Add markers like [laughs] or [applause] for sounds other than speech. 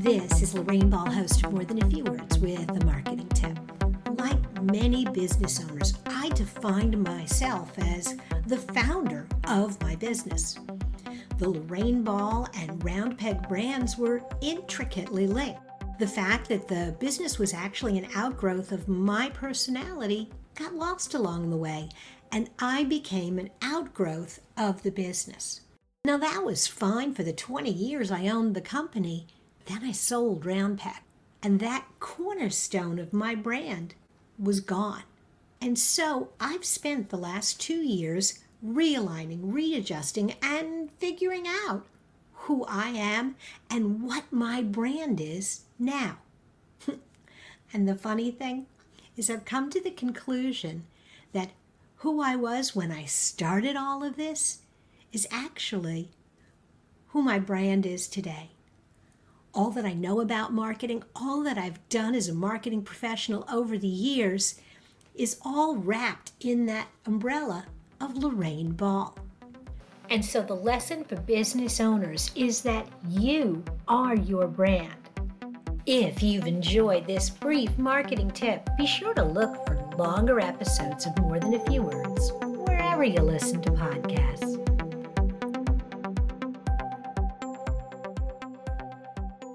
This is Lorraine Ball, host of More Than a Few Words with a marketing tip. Like many business owners, I defined myself as the founder of my business. The Lorraine Ball and Roundpeg brands were intricately linked. The fact that the business was actually an outgrowth of my personality got lost along the way, and I became an outgrowth of the business. Now, that was fine for the 20 years I owned the company. Then I sold Roundpeg, and that cornerstone of my brand was gone. And so I've spent the last two years realigning, readjusting, and figuring out who I am and what my brand is now. [laughs] and the funny thing is, I've come to the conclusion that who I was when I started all of this is actually who my brand is today. All that I know about marketing, all that I've done as a marketing professional over the years, is all wrapped in that umbrella of Lorraine Ball. And so the lesson for business owners is that you are your brand. If you've enjoyed this brief marketing tip, be sure to look for longer episodes of More Than a Few Words wherever you listen to podcasts.